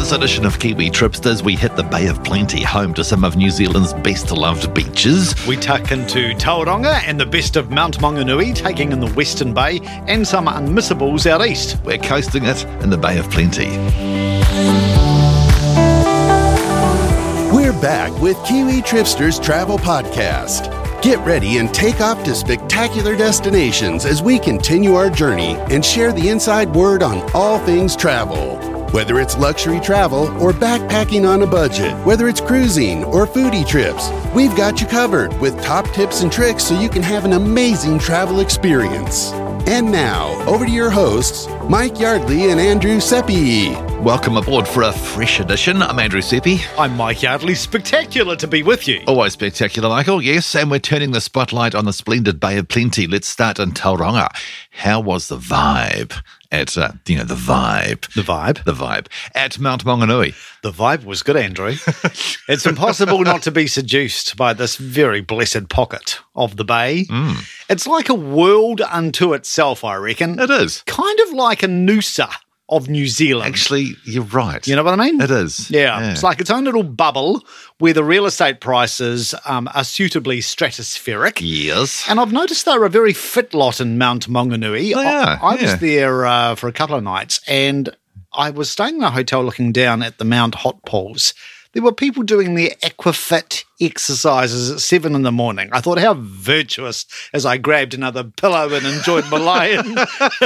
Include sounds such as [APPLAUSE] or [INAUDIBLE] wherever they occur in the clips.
this edition of Kiwi Tripsters, we hit the Bay of Plenty, home to some of New Zealand's best loved beaches. We tuck into Tauranga and the best of Mount Maunganui, taking in the Western Bay and some unmissables out east. We're coasting it in the Bay of Plenty. We're back with Kiwi Tripsters Travel Podcast. Get ready and take off to spectacular destinations as we continue our journey and share the inside word on all things travel. Whether it's luxury travel or backpacking on a budget, whether it's cruising or foodie trips, we've got you covered with top tips and tricks so you can have an amazing travel experience. And now, over to your hosts, Mike Yardley and Andrew Seppi. Welcome aboard for a fresh edition. I'm Andrew Seppi. I'm Mike Yardley. Spectacular to be with you. Always spectacular, Michael. Yes, and we're turning the spotlight on the splendid Bay of Plenty. Let's start in Tauranga. How was the vibe at, uh, you know, the vibe? The vibe? The vibe at Mount Maunganui. The vibe was good, Andrew. [LAUGHS] it's impossible not to be seduced by this very blessed pocket of the bay. Mm. It's like a world unto itself, I reckon. It is. Kind of like a Noosa of New Zealand. Actually, you're right. You know what I mean? It is. Yeah. Yeah. It's like its own little bubble where the real estate prices um, are suitably stratospheric. Yes. And I've noticed they're a very fit lot in Mount Maunganui. They I, are, I yeah. was there uh, for a couple of nights and I was staying in a hotel looking down at the Mount Hot Pools. There were people doing their Aquafit exercises at seven in the morning. I thought, how virtuous as I grabbed another pillow and enjoyed my lion. [LAUGHS]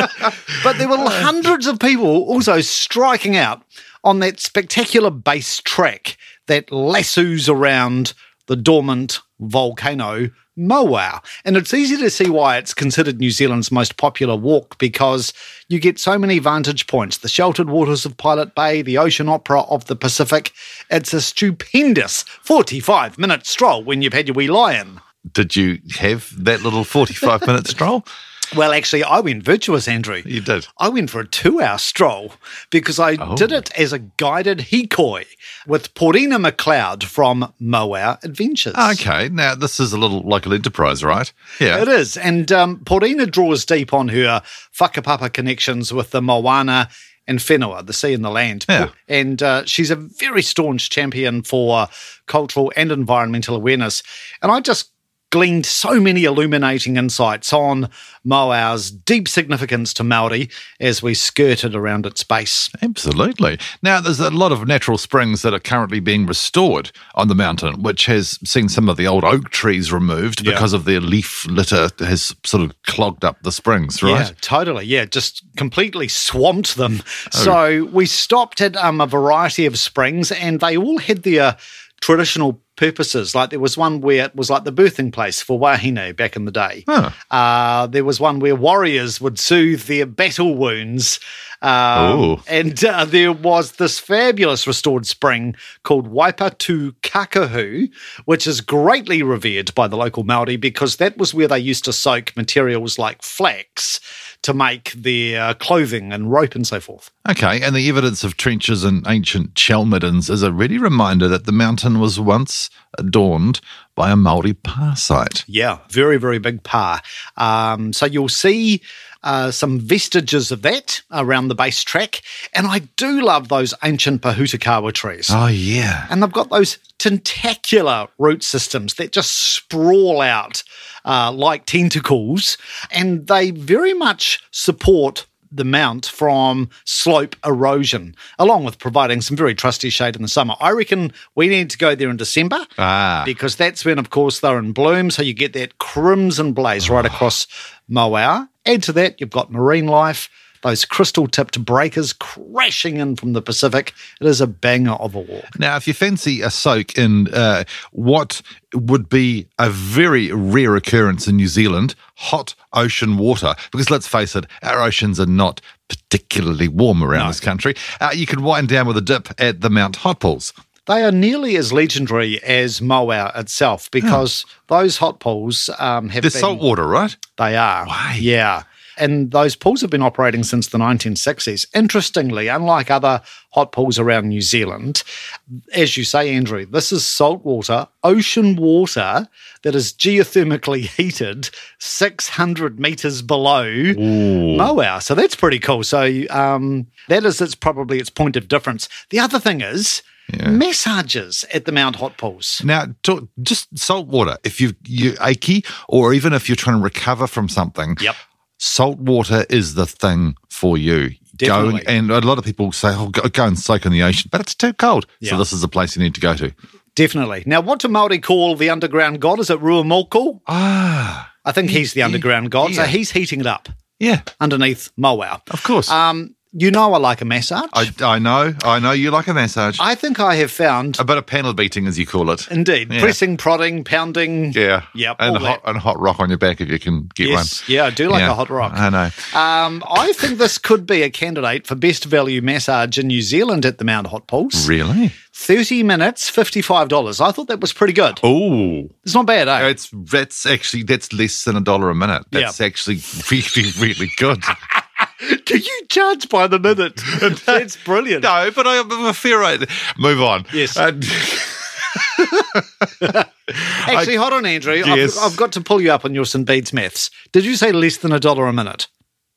but there were oh. hundreds of people also striking out on that spectacular base track that lassos around the dormant volcano Mauao. And it's easy to see why it's considered New Zealand's most popular walk because you get so many vantage points. The sheltered waters of Pilot Bay, the ocean opera of the Pacific. It's a stupendous 45 minute stroll when you've had your wee lion. Did you have that little 45 minute stroll? [LAUGHS] Well, actually, I went virtuous, Andrew. You did. I went for a two hour stroll because I Oh. did it as a guided hikoi with Paulina McLeod from Mauao Adventures. Okay, now this is a little local enterprise, right? Yeah. It is. And um, Paulina draws deep on her whakapapa connections with the Moana and Whenua, the sea and the land. Yeah. And uh, she's a very staunch champion for cultural and environmental awareness. And I just gleaned so many illuminating insights on Mauao's deep significance to Maori as we skirted around its base. Absolutely. Now, there's a lot of natural springs that are currently being restored on the mountain, which has seen some of the old oak trees removed Yeah. because of their leaf litter has sort of clogged up the springs, right? Yeah, totally. Yeah, just completely swamped them. [LAUGHS] Oh. So we stopped at um, a variety of springs, and they all had their traditional purposes. Like there was one where it was like the birthing place for wahine back in the day. Huh. Uh, there was one where warriors would soothe their battle wounds. Um, and uh, there was this fabulous restored spring called Waipatu Kakahu, which is greatly revered by the local Maori because that was where they used to soak materials like flax to make their clothing and rope and so forth. Okay, and the evidence of trenches and ancient shell middens is a ready reminder that the mountain was once adorned by a Maori pa site. Yeah, very, very big pa. Um, so you'll see uh, some vestiges of that around the base track. And I do love those ancient Pohutukawa trees. Oh, yeah. And they've got those tentacular root systems that just sprawl out uh, like tentacles. And they very much support the mount from slope erosion, along with providing some very trusty shade in the summer. I reckon we need to go there in December Ah. because that's when, of course, they're in bloom. So you get that crimson blaze right across Mauao. Add to that, you've got marine life, those crystal tipped breakers crashing in from the Pacific. It is a banger of a walk. Now, if you fancy a soak in uh, what would be a very rare occurrence in New Zealand, hot ocean water, because let's face it, our oceans are not particularly warm around No. this country, uh, you could wind down with a dip at the Mount Hot Pools. They are nearly as legendary as Mauao itself because those hot pools um, have They're been, salt water, right? They are. Why? Yeah. And those pools have been operating since the 1960s. Interestingly, unlike other hot pools around New Zealand, as you say, Andrew, this is salt water, ocean water that is geothermically [LAUGHS] heated 600 meters below Mauao. So that's pretty cool. So um, that is its probably its point of difference. The other thing is massages at the Mount Hot Pools. Now, to, just salt water. If you you achy, or even if you're trying to recover from something, Yep. salt water is the thing for you. Definitely. Go, and a lot of people say, "Oh, go, go and soak in the ocean," but it's too cold. Yeah. So this is the place you need to go to. Definitely. Now, what do Maori call the underground god? Is it Ruamoko? Ah, I think he's the underground god. So he's heating it up yeah, underneath Mauao. of course. Um, you know I like a massage. I, I know, I know you like a massage, I think I have found, a bit of panel beating, as you call it. indeed, Yeah. pressing, prodding, pounding. Yeah, Yep, and a hot and a hot rock on your back if you can get Yes, one. yeah, I do like Yeah, a hot rock. I know. Um, I think this could be a candidate for best value massage in New Zealand at the Mount Hot Pools. Really? 30 minutes, $55. I thought that was pretty good. Oh, It's not bad, eh? it's that's actually that's less than a dollar a minute. That's actually [LAUGHS] really really good. [LAUGHS] [LAUGHS] Do you judge by the minute? [LAUGHS] That's brilliant. no, but I a fair rate. Move on. Yes. Uh, [LAUGHS] Actually, hold on, Andrew. Yes. I've, I've got to pull you up on your St. Bede's maths. Did you say less than a dollar a minute?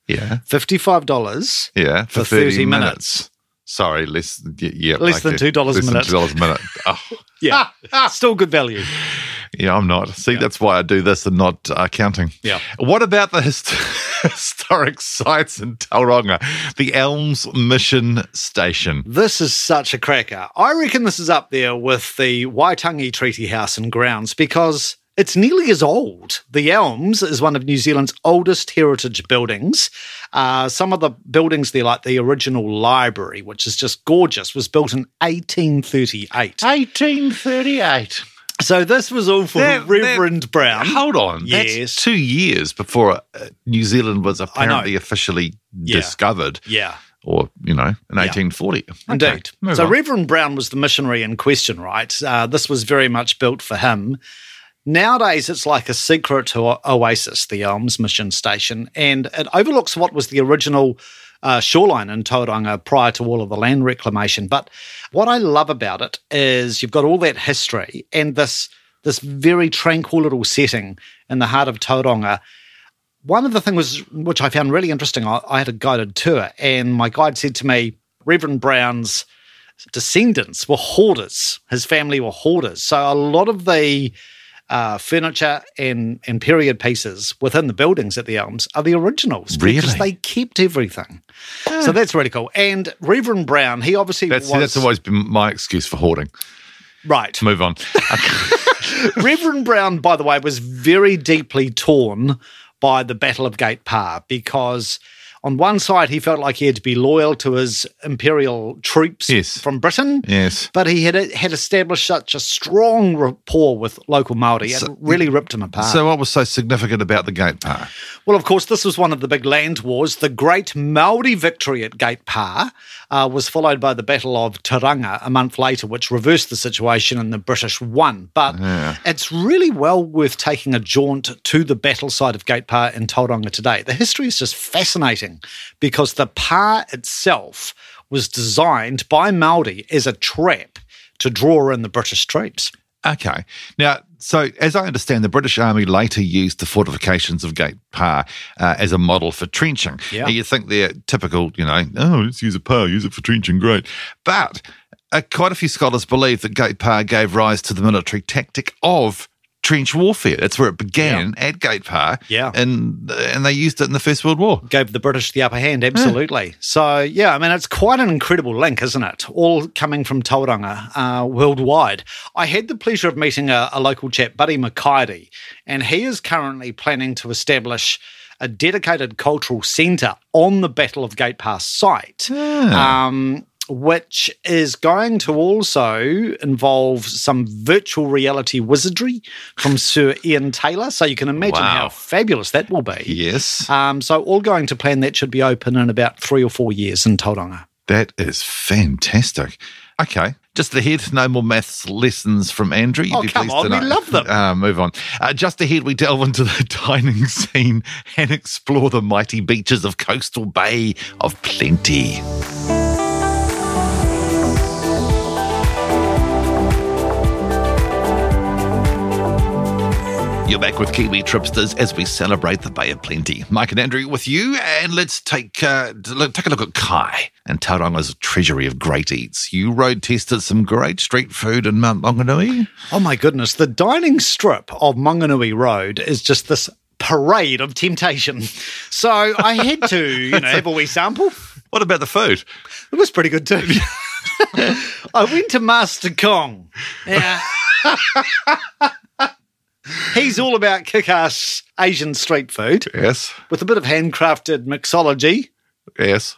yeah. $55. Yeah. For, For 30, 30 minutes. minutes. Sorry, less. Yeah. Less than $2 a Less than minute. Two dollars a minute. Oh, Yeah. Still good value. Yeah, I'm not. See, that's why I do this and not uh, counting. Yeah. What about the hist- [LAUGHS] historic sites in Tauranga? The Elms Mission Station. This is such a cracker. I reckon this is up there with the Waitangi Treaty House and grounds because it's nearly as old. The Elms is one of New Zealand's oldest heritage buildings. Uh, some of the buildings there, like the original library, which is just gorgeous, was built in 1838. 1838. So this was all for Reverend Brown. Hold on. Yes. That's two years before uh, New Zealand was apparently officially Yeah. discovered, Yeah. or, you know, in 1840. Okay, Indeed. move so on. Reverend Brown was the missionary in question, right? Uh, this was very much built for him. Nowadays, it's like a secret o- oasis, the Elms Mission Station, and it overlooks what was the original uh, shoreline in Tauranga prior to all of the land reclamation. But what I love about it is you've got all that history and this this very tranquil little setting in the heart of Tauranga one of the things which I found really interesting, I, I had a guided tour, and my guide said to me, Reverend Brown's descendants were hoarders. His family were hoarders. So a lot of the uh, furniture and, and period pieces within the buildings at the Elms are the originals really? because they kept everything. So that's really cool. And Reverend Brown, he obviously That's, was that's always been my excuse for hoarding. right. Move on. [LAUGHS] Reverend Brown, by the way, was very deeply torn by the Battle of Gate Pa because on one side he felt like he had to be loyal to his imperial troops Yes. from Britain. yes. But he had had established such a strong rapport with local Maori, it really ripped him apart. So, what was so significant about the gate pa? Well, of course, this was one of the big land wars. The great Maori victory at Gate Pa uh, was followed by the Battle of Te Ranga a month later, which reversed the situation and the British won. But it's really well worth taking a jaunt to the battle site of Gate Pa in Tauranga today. The history is just fascinating because the Pa itself was designed by Maori as a trap to draw in the British troops. Okay. Now, so as I understand, the British Army later used the fortifications of Gate Pa uh, as a model for trenching. Yeah. You think they're typical, you know, oh, let's use a Pa, use it for trenching, great. But uh, quite a few scholars believe that Gate Pa gave rise to the military tactic of trench warfare. That's where it began at Gate Pa. Yeah. And, and they used it in the First World War. gave the British the upper hand, absolutely. So, yeah, I mean, it's quite an incredible link, isn't it? All coming from Tauranga uh, worldwide. I had the pleasure of meeting a, a local chap, Buddy Mikaere, and he is currently planning to establish a dedicated cultural centre on the Battle of Gate Pass site. Um, which is going to also involve some virtual reality wizardry from Sir Ian Taylor. So you can imagine Wow. how fabulous that will be. Yes. Um, so all going to plan that should be open in about three or four years in Tauranga. That is fantastic. Okay. Just ahead, no more maths lessons from Andrew. You'd Oh, be come pleased on, to we love them. Uh, move on. Uh, just ahead, we delve into the [LAUGHS] dining scene and explore the mighty beaches of Coastal Bay of Plenty. You're back with Kiwi Tripsters as we celebrate the Bay of Plenty. Mike and Andrew with you, and let's take uh, take a look at Kai and Tauranga's treasury of great eats. You road tested some great street food in Mount Maunganui. Oh my goodness, the dining strip of Maunganui Road is just this parade of temptation. So I had to, you know, [LAUGHS] have a wee sample. What about the food? It was pretty good too. [LAUGHS] I went to Master Kong. [LAUGHS] Yeah. He's all about kick-ass Asian street food Yes, with a bit of handcrafted mixology. yes,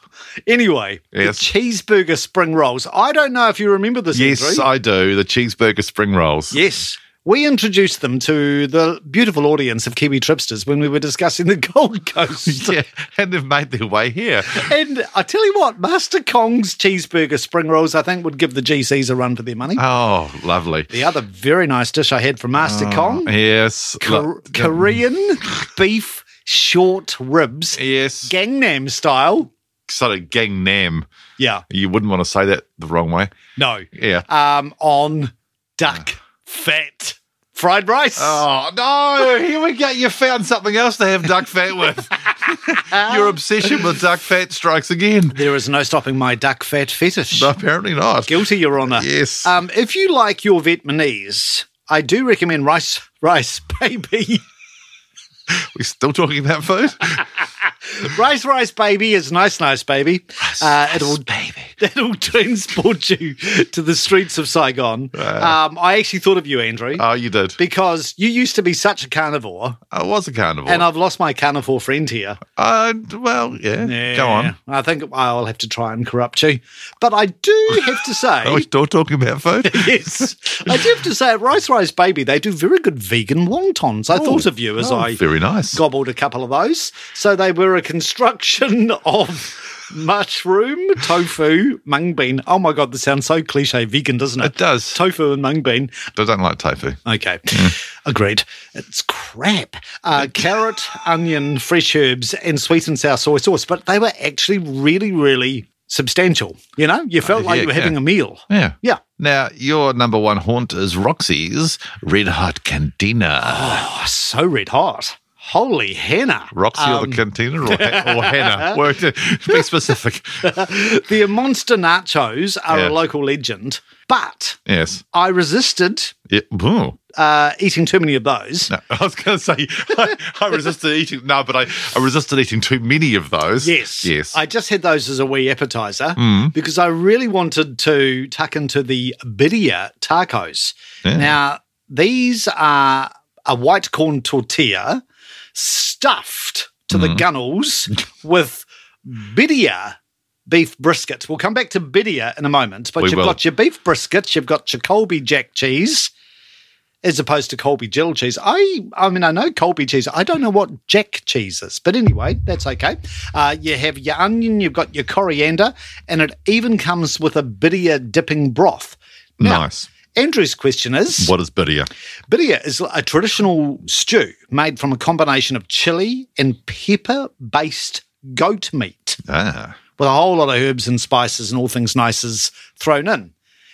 Anyway, Yes. the cheeseburger spring rolls. I don't know if you remember this. yes. Andrew. I do the cheeseburger spring rolls. Yes. We introduced them to the beautiful audience of Kiwi Tripsters when we were discussing the Gold Coast. [LAUGHS] yeah, and they've made their way here. And I tell you what, Master Kong's cheeseburger spring rolls, I think, would give the GCs a run for their money. Oh, lovely. the other very nice dish I had from Master Kong Yes, look, Korean beef short ribs, yes. Gangnam style. Sort of Gangnam. Yeah, You wouldn't want to say that the wrong way. no. Yeah. Um, on duck fat fried rice. Oh no! Here we go. You found something else to have duck fat with. [LAUGHS] Your obsession with duck fat strikes again. There is no stopping my duck fat fetish. No, apparently not. Guilty, Your Honour. Yes. Um, if you like your Vietnamese, I do recommend rice, rice, [LAUGHS] baby. [LAUGHS] We're still talking about food. rice, rice, baby is nice, nice, baby. Uh, it'll baby. [LAUGHS] that'll transport you to the streets of Saigon. Um, I actually thought of you, Andrew, Oh, you did. because you used to be such a carnivore, I was a carnivore. and I've lost my carnivore friend here. Uh, well, yeah. Go on. I think I'll have to try and corrupt you. But I do have to say. [LAUGHS] Are we still talking about food? yes, I do have to say, at Rice Rice Baby, they do very good vegan wontons. I thought of you as Oh, I very nice. gobbled a couple of those. So they were a construction [LAUGHS] of mushroom, tofu, mung bean. Oh my God, this sounds so cliche vegan, doesn't it? It does. Tofu and mung bean. I don't like tofu. Okay, agreed. It's crap. Uh, carrot, onion, fresh herbs, and sweet and sour soy sauce. But they were actually really, really substantial. You know, you felt like yeah, you were having a meal. Yeah. Yeah. Now, your number one haunt is Roxy's Red Hot Cantina. Oh, so red hot. Holy henna. Roxy or the um, cantina or, [LAUGHS] or Hannah? Well, uh, Be specific. [LAUGHS] The monster nachos are Yeah. a local legend, but Yes. I resisted Yeah. Uh, eating too many of those. No, I was going to say I, I resisted eating. No, but I, I resisted eating too many of those. Yes. Yes. I just had those as a wee appetizer mm. because I really wanted to tuck into the Birria tacos. Yeah. Now, these are a white corn tortilla stuffed to the gunnels with Birria beef brisket. We'll come back to Birria in a moment, but We you've will. got your beef brisket, you've got your Colby Jack cheese. As opposed to Colby Jill cheese, I I mean I know Colby cheese. I don't know what Jack cheese is, but anyway, that's okay. Uh, you have your onion, you've got your coriander, and it even comes with a birria dipping broth. Now, nice. Andrew's question is: What is bitter? Birria is a traditional stew made from a combination of chili and pepper-based goat meat Ah. with a whole lot of herbs and spices and all things nices thrown in.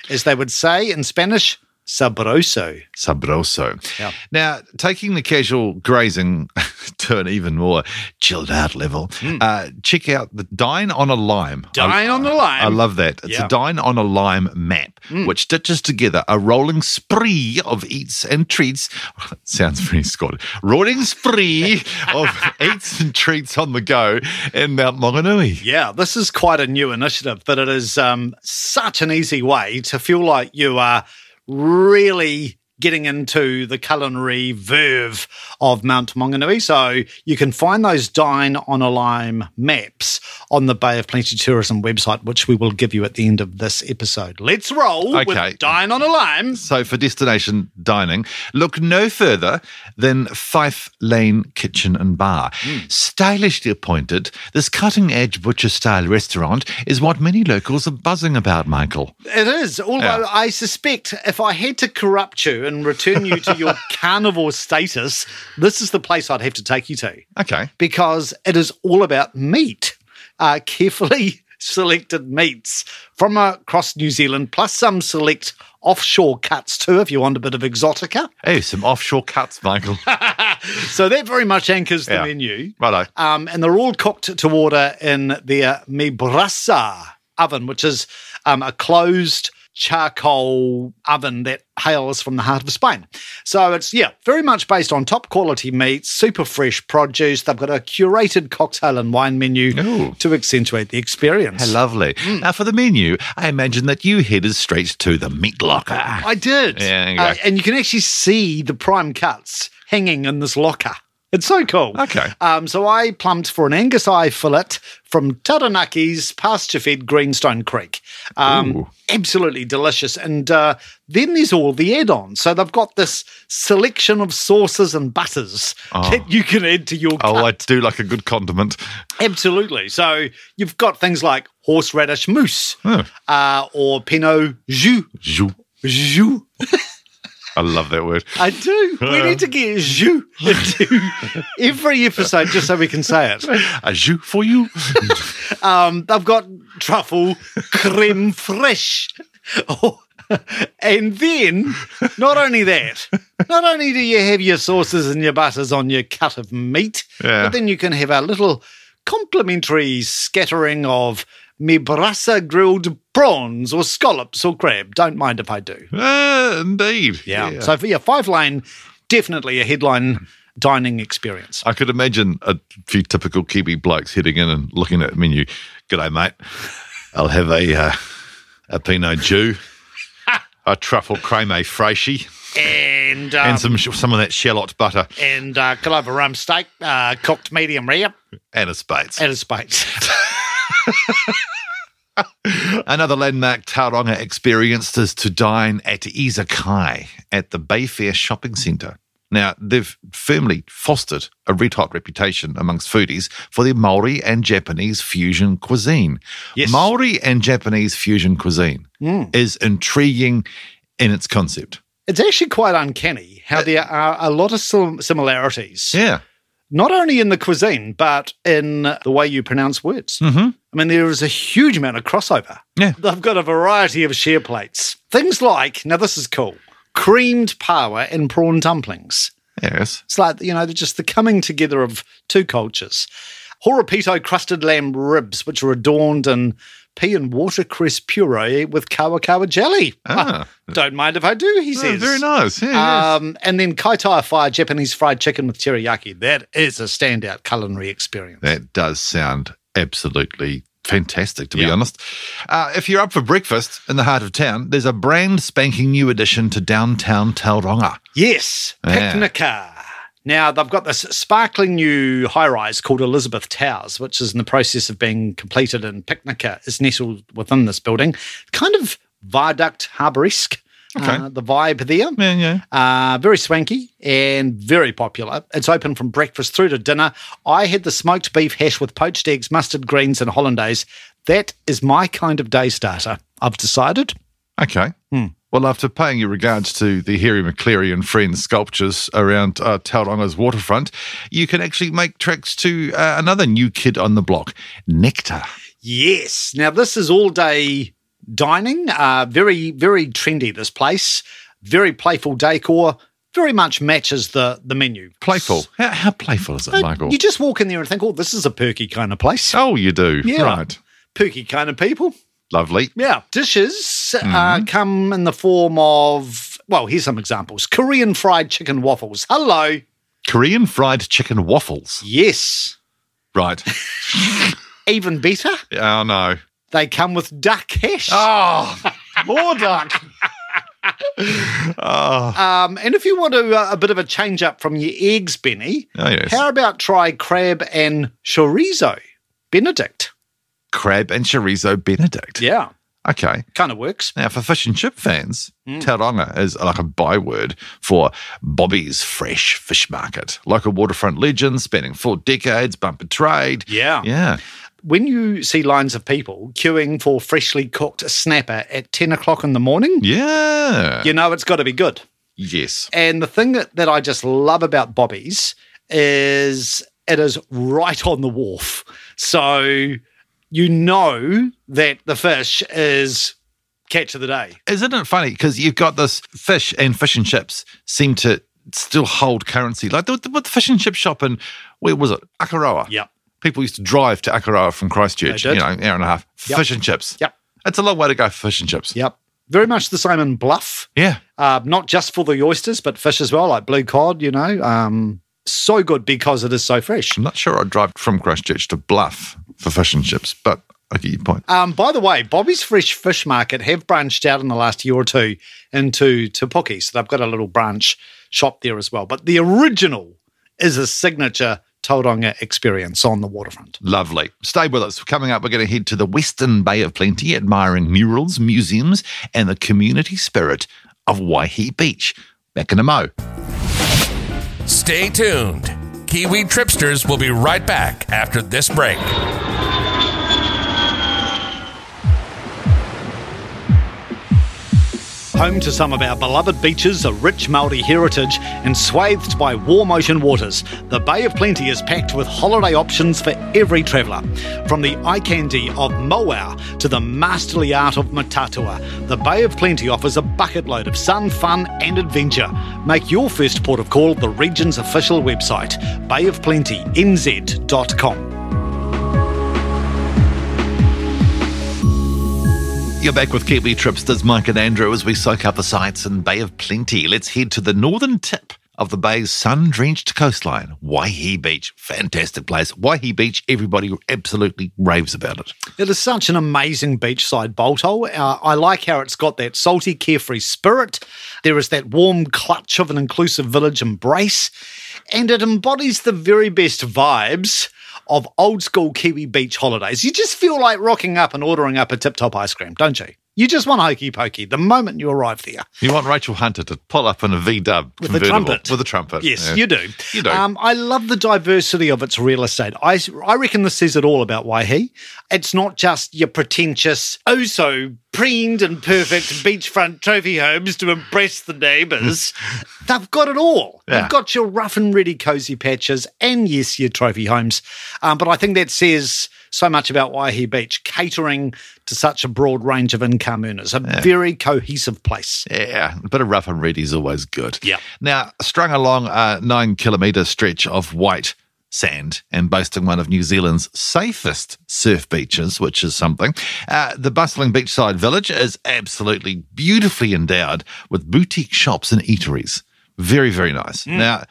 As they would say in Spanish, sabroso. Sabroso. Yeah. Now, taking the casual grazing [LAUGHS] to an even more chilled out level, uh, check out the Dine on a Lime. Dine on a Lime. I love that. It's Yeah. A Dine on a Lime map, which stitches together a rolling spree of eats and treats. [LAUGHS] sounds very Scottish. Rolling spree [LAUGHS] of eats and treats on the go in Mount Maunganui. Yeah, this is quite a new initiative, but it is um, such an easy way to feel like you are really getting into the culinary verve of Mount Maunganui. So you can find those Dine on a Lime maps on the Bay of Plenty Tourism website, which we will give you at the end of this episode. Let's roll Okay. with Dine on a Lime. So for destination dining, look no further than Fife Lane Kitchen and Bar. Hmm. Stylishly appointed, this cutting-edge butcher-style restaurant is what many locals are buzzing about, Michael. It is. Although Yeah. I suspect if I had to corrupt you and return you to your [LAUGHS] carnivore status, this is the place I'd have to take you to Okay. because it is all about meat, uh, carefully [LAUGHS] selected meats from across New Zealand, plus some select offshore cuts too, if you want a bit of exotica. Oh, some offshore cuts, Michael. [LAUGHS] So that very much anchors the Yeah. menu. Righto. Um, and they're all cooked to order in their Mibrasa oven, which is um, a closed charcoal oven that hails from the heart of Spain. So it's, yeah, very much based on top quality meats, super fresh produce. They've got a curated cocktail and wine menu Ooh. to accentuate the experience. How lovely. Now, for the menu, I imagine that you headed straight to the meat locker. I did. Yeah, you Uh, and you can actually see the prime cuts hanging in this locker. It's so cool. Okay. Um, so I plumped for an Angus eye fillet from Taranaki's pasture fed Greenstone Creek. Um, absolutely delicious. And uh, then there's all the add ons. So they've got this selection of sauces and butters that you can add to your Oh, I cut. do like a good condiment. Absolutely. So you've got things like horseradish mousse Oh. uh, or Pinot Jus. Jus. Jus. [LAUGHS] I love that word. I do. We need to get jus [LAUGHS] into every episode just so we can say it. A jus for you. [LAUGHS] Um, they've got truffle creme fraiche. Oh, and then, not only that, not only do you have your sauces and your butters on your cut of meat, Yeah. but then you can have a little complimentary scattering of Mibrasa grilled prawns or scallops or crab. Don't mind if I do. Uh, indeed. Yeah. So for yeah, Fife Lane, definitely a headline dining experience. I could imagine a few typical Kiwi blokes heading in and looking at the menu. G'day, mate. I'll have a uh, a Pinot Jus, a truffle creme fraiche, And um, and some some of that shallot butter and uh, Clover rump steak, uh, cooked medium rare, and a Speight's. And a space. [LAUGHS] [LAUGHS] Another landmark Tauranga experience is to dine at Izakai at the Bayfair Shopping Centre. Now, they've firmly fostered a red hot reputation amongst foodies for their Maori and Japanese fusion cuisine. Yes. Maori and Japanese fusion cuisine is intriguing in its concept. It's actually quite uncanny how there are a lot of sim- similarities, Yeah. not only in the cuisine, but in the way you pronounce words. Mm-hmm. I mean, there is a huge amount of crossover. Yeah. They've got a variety of share plates. Things like, now this is cool, creamed paua and prawn dumplings. Yes. It's like, you know, they're just the coming together of two cultures. Horopito crusted lamb ribs, which are adorned in pea and watercress puree with kawakawa jelly. Ah. [LAUGHS] Don't mind if I do, he Oh, says. very nice. Yeah, yes. Um, and then Kaitaia Fire Japanese fried chicken with teriyaki. That is a standout culinary experience. That does sound absolutely fantastic, to be Yeah. honest. Uh, if you're up for breakfast in the heart of town, there's a brand spanking new addition to downtown Tauranga. Yes, Yeah. Picnica. Now, they've got this sparkling new high rise called Elizabeth Towers, which is in the process of being completed, and Picnica is nestled within this building. Kind of viaduct harbour esque, Okay. uh, the vibe there. Yeah, yeah. Uh, very swanky and very popular. It's open from breakfast through to dinner. I had the smoked beef hash with poached eggs, mustard greens, and hollandaise. That is my kind of day starter. I've decided. Okay. Well, after paying your regards to the Hairy Maclary and Friends sculptures around uh, Tauranga's waterfront, you can actually make tracks to uh, another new kid on the block, Nectar. Yes. Now, this is all day dining. Uh, very, very trendy, this place. Very playful decor. Very much matches the, the menu. Playful. How, how playful is it, Uh, Michael? You just walk in there and think, oh, this is a perky kind of place. oh, you do. Yeah. Right. Perky kind of people. Lovely. Yeah. Dishes uh, Mm-hmm. come in the form of, well, here's some examples Korean fried chicken waffles. Hello. Korean fried chicken waffles. Yes. Right. [LAUGHS] Even better, oh, no. They come with Duckish. Oh, ah, [LAUGHS] more duck. Oh, ah. Um, and if you want a, uh, a bit of a change up from your eggs, Benny, oh yes. how about try crab and chorizo, Benedict? Crab and chorizo Benedict. Yeah, Okay. kind of works. Now, for fish and chip fans, hmm. Tauranga is like a byword for Bobby's Fresh Fish Market. Local waterfront legend spanning four decades, bumper trade. Yeah. Yeah. When you see lines of people queuing for freshly cooked snapper at 10 o'clock in the morning, Yeah. you know it's got to be good. Yes. And the thing that, that I just love about Bobby's is it is right on the wharf. So you know that the fish is catch of the day. Isn't it funny? Because you've got this fish and fish and chips seem to still hold currency. Like the, the, the fish and chip shop in, where was it? Akaroa. Yep. People used to drive to Akaroa from Christchurch, you know, an hour and a half. Yep. Fish and chips. Yep. It's a long way to go for fish and chips. Yep. Very much the same in Bluff. Yeah. Uh, not just for the oysters, but fish as well, like blue cod, you know. Um, so good because it is so fresh. I'm not sure I'd drive from Christchurch to Bluff for fish and chips, but I get your point. Um, by the way, Bobby's Fresh Fish Market have branched out in the last year or two into Te Puke. So they've got a little branch shop there as well. But the original is a signature Tauranga experience on the waterfront. Lovely. Stay with us. Coming up, we're going to head to the Western Bay of Plenty, admiring murals, museums, and the community spirit of Waihi Beach. Back in a mo. Stay tuned. Kiwi Tripsters will be right back after this break. Home to some of our beloved beaches, a rich Maori heritage, and swathed by warm ocean waters, the Bay of Plenty is packed with holiday options for every traveller. From the eye candy of Mauao to the masterly art of Mataatua, the Bay of Plenty offers a bucket load of sun, fun, and adventure. Make your first port of call the region's official website, bayofplentynz.com. You're back with Kiwi Tripsters, Mike and Andrew, as we soak up the sights in Bay of Plenty. Let's head to the northern tip of the bay's sun-drenched coastline, Waihi Beach. Fantastic place. Waihi Beach, everybody absolutely raves about it. It is such an amazing beachside bolt hole. Uh, I like how it's got that salty, carefree spirit. There is that warm clutch of an inclusive village embrace, and it embodies the very best vibes of old school Kiwi beach holidays. You just feel like rocking up and ordering up a tip top ice cream, don't you? You just want hokey pokey the moment you arrive there. You want Rachel Hunter to pull up in a V-dub With the trumpet. With a trumpet. Yes, Yeah. you do. You do. Um, I love the diversity of its real estate. I, I reckon this says it all about Waihi. It's not just your pretentious, oh so preened and perfect [LAUGHS] beachfront trophy homes to impress the neighbours. [LAUGHS] They've got it all. Yeah. You've got your rough and ready cozy patches and, yes, your trophy homes. Um, but I think that says so much about Waihi Beach, catering to such a broad range of income earners. A very cohesive place. Yeah, a bit of rough and ready is always good. Yeah. Now, strung along a nine kilometre stretch of white sand and boasting one of New Zealand's safest surf beaches, which is something, uh, the bustling beachside village is absolutely beautifully endowed with boutique shops and eateries. Very, very nice. Now,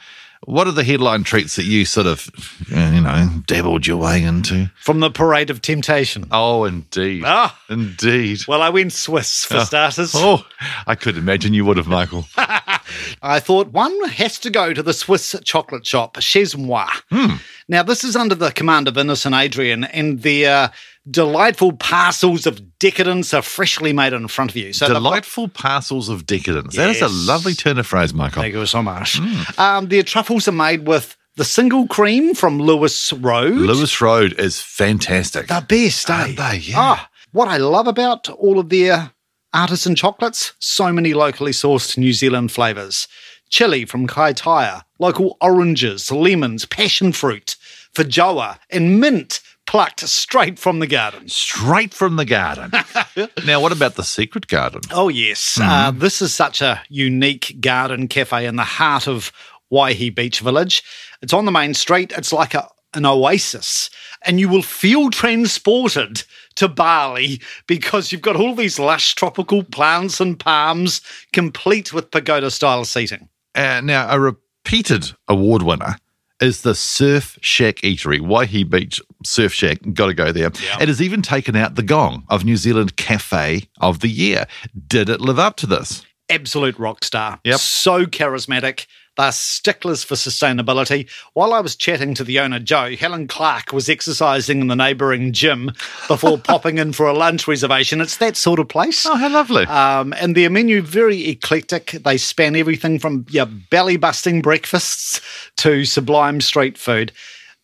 what are the headline treats that you sort of, uh, you know, dabbled your way into? From the Parade of Temptation. Oh, indeed. Ah. Indeed. Well, I went Swiss for starters. Oh, I could imagine you would have, Michael. [LAUGHS] I thought one has to go to the Swiss chocolate shop, Chez Moi. Hmm. Now, this is under the command of Innocent Adrian, and their delightful parcels of decadence are freshly made in front of you. So got- Delightful parcels of decadence. That is a lovely turn of phrase, Michael. Thank you so much. Hmm. Um, their truffles are made with the single cream from Lewis Road. Lewis Road is fantastic. The best, eh? Aren't they? Yeah. Ah, what I love about all of their artisan chocolates, so many locally sourced New Zealand flavours. Chili from Kaitaia, local oranges, lemons, passion fruit, feijoa, and mint plucked straight from the garden. Straight from the garden. [LAUGHS] now, what about the secret garden? Oh, yes. Uh, this is such a unique garden cafe in the heart of Waihi Beach Village. It's on the main street. It's like a, an oasis, and you will feel transported to Bali because you've got all these lush tropical plants and palms, complete with pagoda style seating. Uh, now, a repeated award winner is the Surf Shack Eatery, Waihi Beach Surf Shack. Got to go there. It has even taken out the gong of New Zealand Cafe of the Year. Did it live up to this? absolute rock star. Yep. So charismatic. They're sticklers for sustainability. While I was chatting to the owner, Joe, Helen Clark was exercising in the neighbouring gym before [LAUGHS] popping in for a lunch reservation. It's that sort of place. Oh, how lovely. Um, and their menu very eclectic. They span everything from your belly busting breakfasts to sublime street food.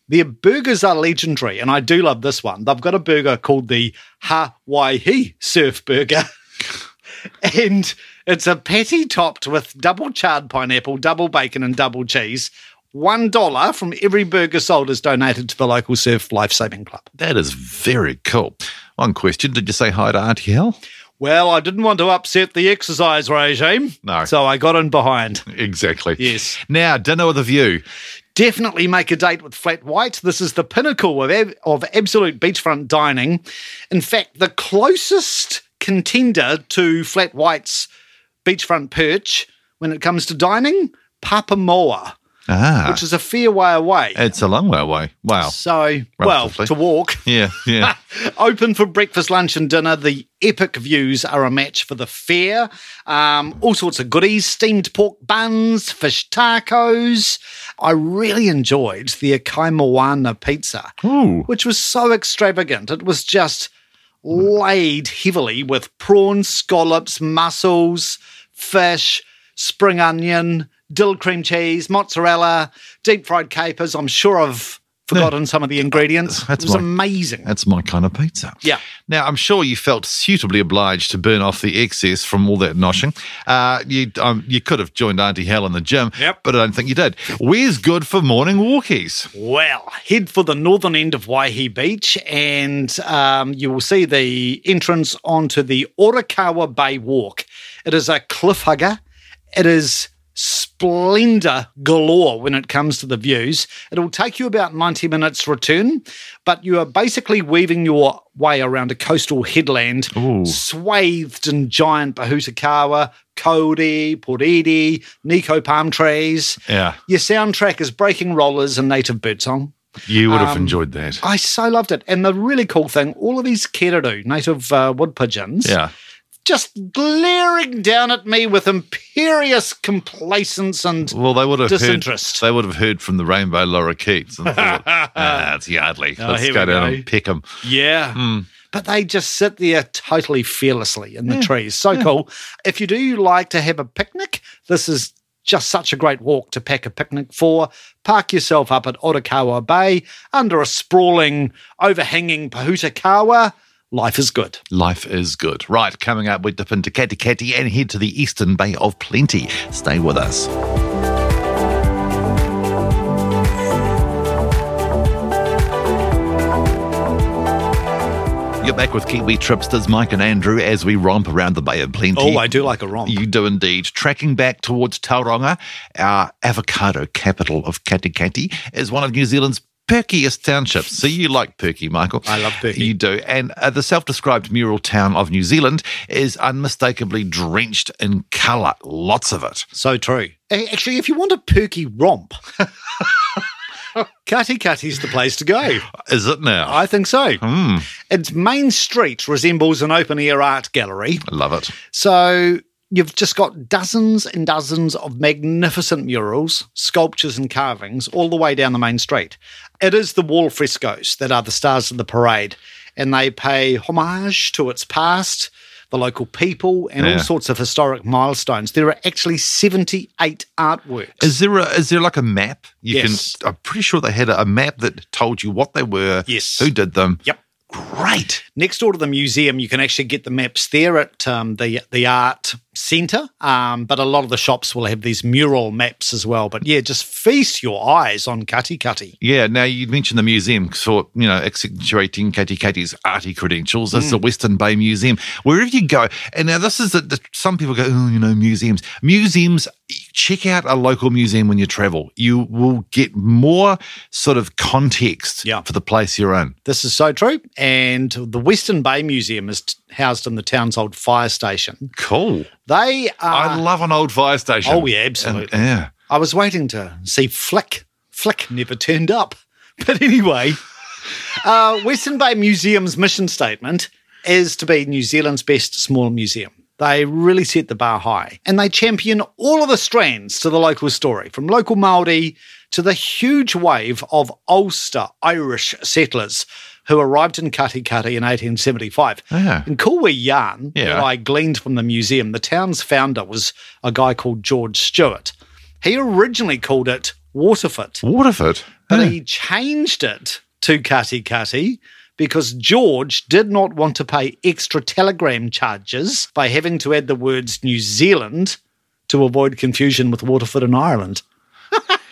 Their burgers are legendary, and I do love this one. They've got a burger called the Hawaii Surf Burger. [LAUGHS] and it's a patty topped with double charred pineapple, double bacon, and double cheese. One dollar from every burger sold is donated to the local surf life saving club. that is very cool. One question Did you say hi to Auntie Hel? Well, I didn't want to upset the exercise regime, No. so I got in behind. Exactly. Yes. Now, dinner with a view. definitely make a date with Flat White. This is the pinnacle of, ab- of absolute beachfront dining. In fact, the closest contender to Flat White's beachfront perch when it comes to dining, Papamoa, Ah, which is a fair way away. it's a long way away. Wow. So, well, to walk. Yeah, yeah. [LAUGHS] Open for breakfast, lunch, and dinner. The epic views are a match for the fair. Um, all sorts of goodies steamed pork buns, fish tacos. I really enjoyed the Akai Moana pizza, Ooh. which was so extravagant. It was just laid heavily with prawns, scallops, mussels, fish, spring onion, dill cream cheese, mozzarella, deep fried capers. I'm sure I've forgotten some of the ingredients. That's it was my- amazing. That's my kind of pizza. Yeah. Now, I'm sure you felt suitably obliged to burn off the excess from all that noshing. Uh, you um, you could have joined Auntie Hel in the gym, Yep. but I don't think you did. Where's good for morning walkies? Well, head for the northern end of Waihi Beach, and um, you will see the entrance onto the Orokawa Bay Walk. It is a cliff hugger. It is splendor galore when it comes to the views. It will take you about 90 minutes return, but you are basically weaving your way around a coastal headland Ooh. swathed in giant Pohutukawa, kauri, puriri, nikau palm trees. Yeah, Your soundtrack is breaking rollers and native birdsong. you would have Um, enjoyed that. I so loved it. And the really cool thing, all of these kereru, native uh, wood pigeons, Yeah. Just glaring down at me with imperious complacence and Well, they would have Disinterest. heard. They would have heard from the rainbow lorikeets and thought, [LAUGHS] "Ah, it's Yardley. Oh, Let's go down go. and pick them." yeah. But they just sit there totally fearlessly in the trees. So cool. If you do like to have a picnic, this is just such a great walk to pack a picnic for. Park yourself up at Orokawa Bay under a sprawling, overhanging Pohutukawa. Life is good. Life is good. Right, coming up, we dip into Katikati and head to the Eastern Bay of Plenty. Stay with us. You're back with Kiwi Tripsters, Mike and Andrew, as we romp around the Bay of Plenty. Oh, I do like a romp. You do indeed. Tracking back towards Tauranga, our avocado capital of Katikati, is one of New Zealand's perkiest townships. So you like perky, Michael. I love perky. You do. And uh, the self described mural town of New Zealand is unmistakably drenched in colour. Lots of it. So true. Actually, if you want a perky romp, [LAUGHS] Katikati's the place to go. Is it now? I think so. Hmm, Its main street resembles an open air art gallery. I love it. So you've just got dozens and dozens of magnificent murals, sculptures, and carvings all the way down the main street. It is the wall frescoes that are the stars of the parade, and they pay homage to its past, the local people, and Yeah. all sorts of historic milestones. There are actually 78 artworks. Is there a, is there like a map? You Yes. can. I'm pretty sure they had a, a map that told you what they were, Yes. who did them. Yep. Great. Next door to the museum, you can actually get the maps there at um, the the art centre. Um, but a lot of the shops will have these mural maps as well. But yeah, just feast your eyes on Katikati. Yeah, now you mentioned the museum for, you know, accentuating Katikati's arty credentials. That's the Western Bay Museum. Wherever you go, and now this is that some people go, oh, you know, museums. Museums, check out a local museum when you travel. You will get more sort of context Yeah. for the place you're in. This is so true. And the Western Bay Museum is t- housed in the town's old fire station. Cool. They are. I love an old fire station. Oh, yeah, And- absolutely. yeah. I was waiting to see Flick. Flick never turned up. [LAUGHS] But anyway, uh, Western Bay Museum's mission statement is to be New Zealand's best small museum. They really set the bar high and they champion all of the strands to the local story, from local Māori to the huge wave of Ulster Irish settlers who arrived in Katikati in 1875. Yeah. And cool wee yarn Yeah. that I gleaned from the museum, the town's founder was a guy called George Stewart. He originally called it Waterford, Waterford. but Yeah. he changed it to Katikati because George did not want to pay extra telegram charges by having to add the words New Zealand to avoid confusion with Waterford and Ireland.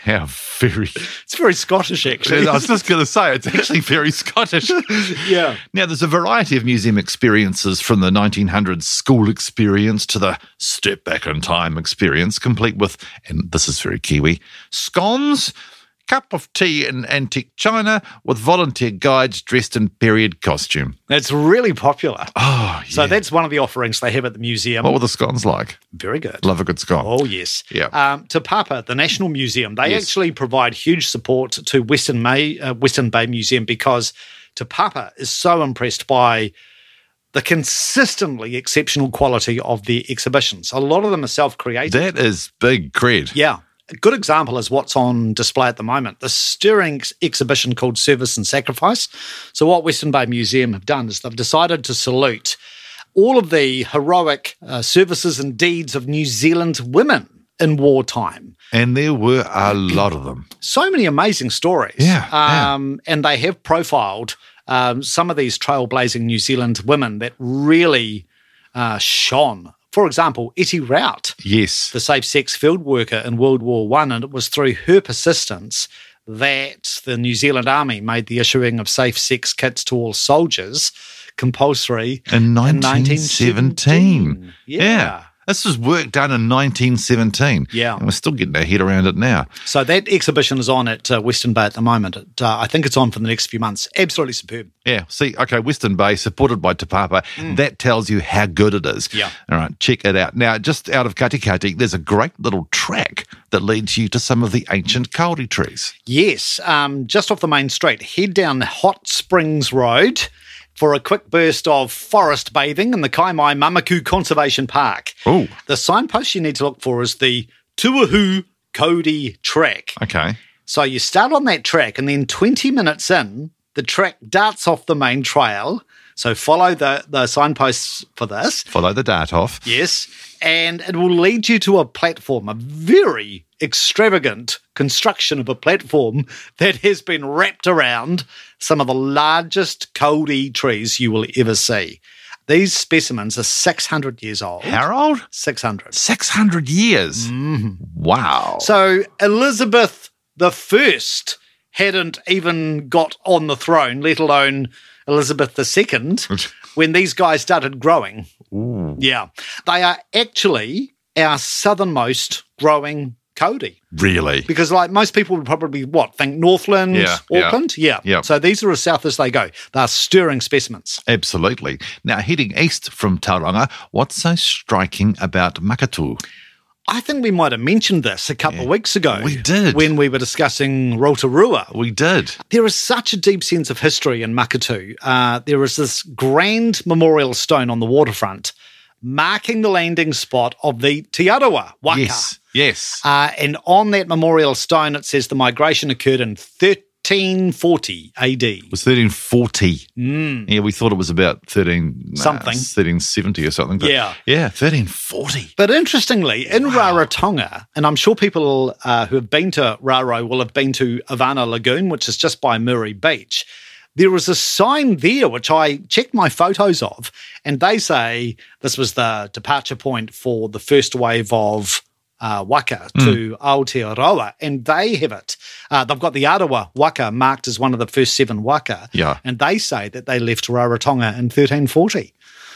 How very. It's very Scottish, actually. I was just going to say, it's actually very Scottish. [LAUGHS] yeah. Now, there's a variety of museum experiences from the 1900s school experience to the step back in time experience, complete with, and this is very Kiwi, scones, cup of tea in antique china with volunteer guides dressed in period costume. It's really popular. Oh, yeah. So that's one of the offerings they have at the museum. what were the scones like? Very good. Love a good scone. Oh, yes. Yeah. Um, Te Papa, the National Museum, they Yes. actually provide huge support to Western, May, uh, Western Bay Museum because Te Papa is so impressed by the consistently exceptional quality of the exhibitions. A lot of them are self created. That is big cred. Yeah. A good example is what's on display at the moment the stirring ex- exhibition called Service and Sacrifice. So, what Western Bay Museum have done is they've decided to salute all of the heroic uh, services and deeds of New Zealand women in wartime. And there were a lot of them. So many amazing stories. Yeah, yeah. Um, And they have profiled um, some of these trailblazing New Zealand women that really uh, shone. For example, Ettie Rout Yes. the safe sex field worker in World War One, and it was through her persistence that the New Zealand Army made the issuing of safe sex kits to all soldiers compulsory In 1917. Yeah. This was work done in 1917. Yeah. And we're still getting our head around it now. So that exhibition is on at uh, Western Bay at the moment. It, uh, I think it's on for the next few months. Absolutely superb. Yeah. See, okay, Western Bay, supported by Te Papa. That tells you how good it is. Mm. Yeah. All right, check it out. Now, just out of Katikati, there's a great little track that leads you to some of the ancient kauri trees. Yes, um, just off the main street, head down Hot Springs Road for a quick burst of forest bathing in the Kaimai Mamaku Conservation Park. Oh. The signpost you need to look for is the Tuahu Kauri Track. Okay. So you start on that track, and then 20 minutes in, the track darts off the main trail. So follow the, the signposts for this. Follow the dart off. Yes. And it will lead you to a platform, a very extravagant construction of a platform that has been wrapped around some of the largest kauri trees you will ever see. These specimens are 600 years old. Harold? 600. 600 years. Mm-hmm. Wow. So Elizabeth the First hadn't even got on the throne, let alone Elizabeth the Second, [LAUGHS] when these guys started growing. Yeah, they are actually our southernmost growing kauri. really? Because, like most people would probably what think Northland, Yeah, yeah, Auckland, yeah. yeah. So these are as south as they go. They're stirring specimens. Absolutely. Now, heading east from Tauranga, what's so striking about Maketu? I think we might have mentioned this a couple of weeks ago. We did. when we were discussing Rotorua. We did. There is such a deep sense of history in Maketu. Uh, there is this grand memorial stone on the waterfront marking the landing spot of the Te-Arawa Waka. Yes. Yes. Uh, and on that memorial stone, it says the migration occurred in 1340 AD. It was 1340. Yeah, we thought it was about 13 nah, Something. 1370 or something. Yeah. Yeah, 1340. But interestingly, in Rarotonga, and I'm sure people uh, who have been to Raro will have been to Avana Lagoon, which is just by Muri Beach. There is a sign there which I checked my photos of, and they say this was the departure point for the first wave of uh, waka to Aotearoa, and they have it. Uh, they've got the Arawa waka marked as one of the first seven waka, Yeah. and they say that they left Rarotonga in 1340.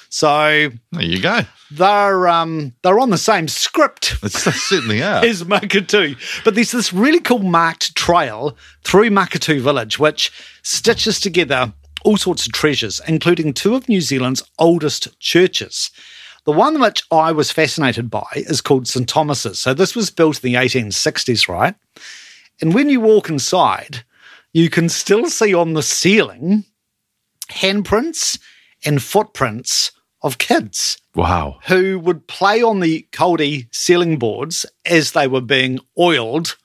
So There you go. they're um, they're on the same script It's, they certainly are. [LAUGHS] as Maketu. But there's this really cool marked trail through Maketu village, which stitches together all sorts of treasures, including two of New Zealand's oldest churches. The one which I was fascinated by is called St. Thomas's. So this was built in the 1860s, right? And when you walk inside, you can still see on the ceiling handprints and footprints of kids Wow. who would play on the kauri ceiling boards as they were being oiled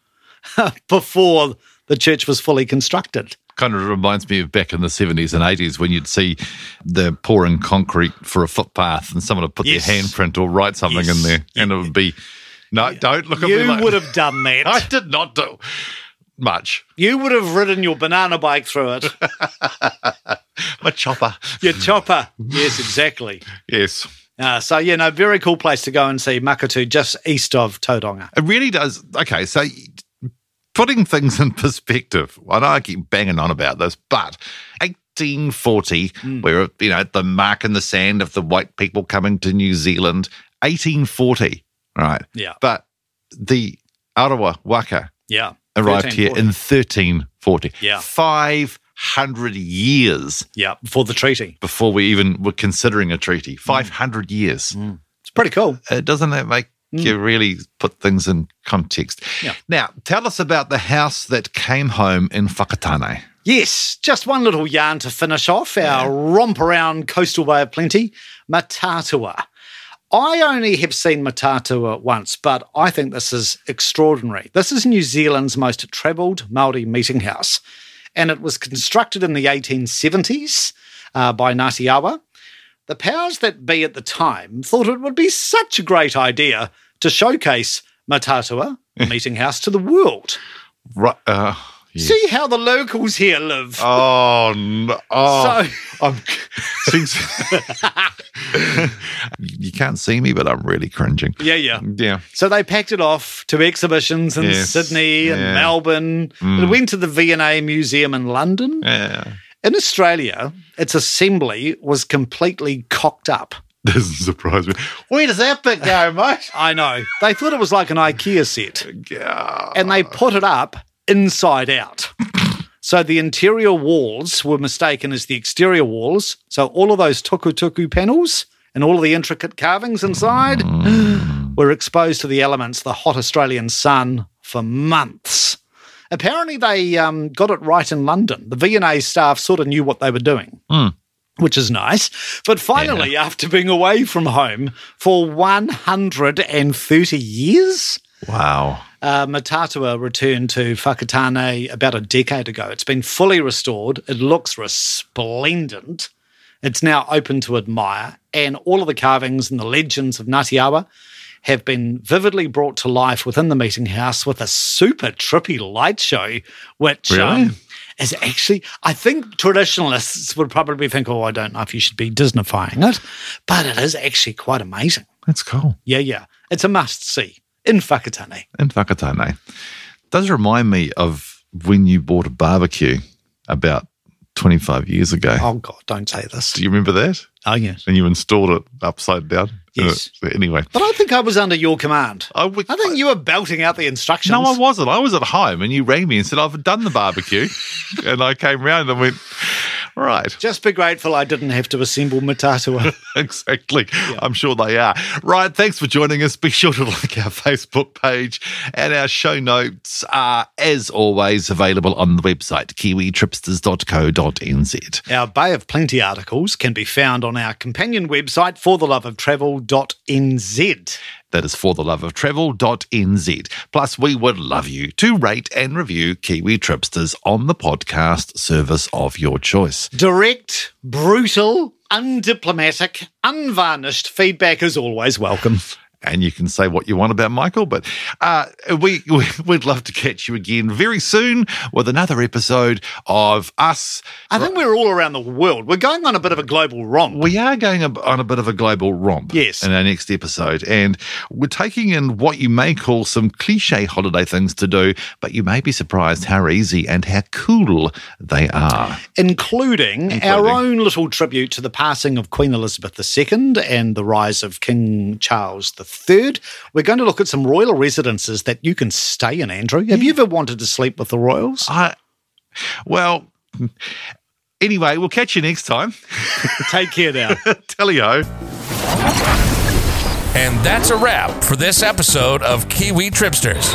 [LAUGHS] before the church was fully constructed. Kind of reminds me of back in the 70s and 80s when you'd see the pouring concrete for a footpath and someone would put Yes. their handprint or write something Yes. in there and it would be, no, don't look at me You like would have done that. [LAUGHS] I did not do much. You would have ridden your banana bike through it. [LAUGHS] My chopper. Your chopper. Yes, exactly. Yes. Uh, so, yeah, no, very cool place to go and see Maketu just east of Tauranga. It really does. Okay, so putting things in perspective, I know I keep banging on about this, but 1840, Hmm. where, you know, the mark in the sand of the white people coming to New Zealand, 1840, right? Yeah. But the Arawa Waka Yeah. arrived here in 1340. Yeah. 500 years Yeah, before the treaty. before we even were considering a treaty. Hmm. 500 years. It's pretty cool. Uh, doesn't that make you really put things in context? Yeah. Now, tell us about the house that came home in Whakatane. Yes, just one little yarn to finish off our romp around coastal bay of plenty, Mataatua. I only have seen Mataatua once, but I think this is extraordinary. This is New Zealand's most travelled Maori meeting house, and it was constructed in the 1870s uh, by Ngāti Awa. The powers that be at the time thought it would be such a great idea to showcase Mataatua, [LAUGHS] meeting house, to the world. Right. Uh. See how the locals here live. Oh, no. Oh, So- I'm, [LAUGHS] things, [LAUGHS] you can't see me, but I'm really cringing. Yeah, yeah. Yeah. So they packed it off to exhibitions in Yes, Sydney and yeah. Mm. Melbourne. It went to the V&A Museum in London. Yeah. In Australia, its assembly was completely cocked up. [LAUGHS] Doesn't surprise me. Where does that bit go, [LAUGHS] mate? I know. They thought it was like an IKEA set Yeah. and they put it up inside out. So the interior walls were mistaken as the exterior walls. So all of those tukutuku panels and all of the intricate carvings inside mm. [GASPS] were exposed to the elements, the hot Australian sun, for months. Apparently, they um, got it right in London. The V&A staff sort of knew what they were doing. Which is nice. But finally, after being away from home for 130 years, Wow. uh, Mataatua returned to Whakatane about a decade ago. It's been fully restored. It looks resplendent. It's now open to admire, and all of the carvings and the legends of Ngāti Awa have been vividly brought to life within the meeting house with a super trippy light show, which Really? um, is actually, I think traditionalists would probably think, oh, I don't know if you should be Disneyfying it, but it is actually quite amazing. That's cool. Yeah, yeah. It's a must see in Whakatane. in Whakatane. Does remind me of when you bought a barbecue about 25 years ago. Oh God, don't say this. Do you remember that? Oh yes. And you installed it upside down? Yes. Uh, anyway. But I think I was under your command. I, would- I think you were belting out the instructions. No, I wasn't. I was at home and you rang me and said, I've done the barbecue. [LAUGHS] and I came round and went, right. Just be grateful I didn't have to assemble Mataatua. [LAUGHS] exactly. I'm sure they are. Right. Thanks for joining us. Be sure to like our [LAUGHS] Facebook page and our show notes are, as always, available on the website, kiwitripsters.co.nz. our Bay of Plenty articles can be found on our companion website, fortheloveoftravel.nz. That is for the love of travel.nz. Plus, we would love you to rate and review Kiwi Tripsters on the podcast service of your choice. Direct, brutal, undiplomatic, unvarnished feedback is always welcome. And you can say what you want about Michael, but uh, we, [LAUGHS] we would love to catch you again very soon with another episode of us. I think we're all around the world. We're going on a bit of a global romp. We are going on a bit of a global romp Yes. in our next episode, and we're taking in what you may call some cliche holiday things to do, but you may be surprised how easy and how cool they are. including, Including. our own little tribute to the passing of Queen Elizabeth II and the rise of King Charles III. We're going to look at some royal residences that you can stay in, Andrew. Have you ever wanted to sleep with the royals? I, well, anyway, we'll catch you next time. [LAUGHS] Take care now. [LAUGHS] Tally-ho. And that's a wrap for this episode of Kiwi Tripsters.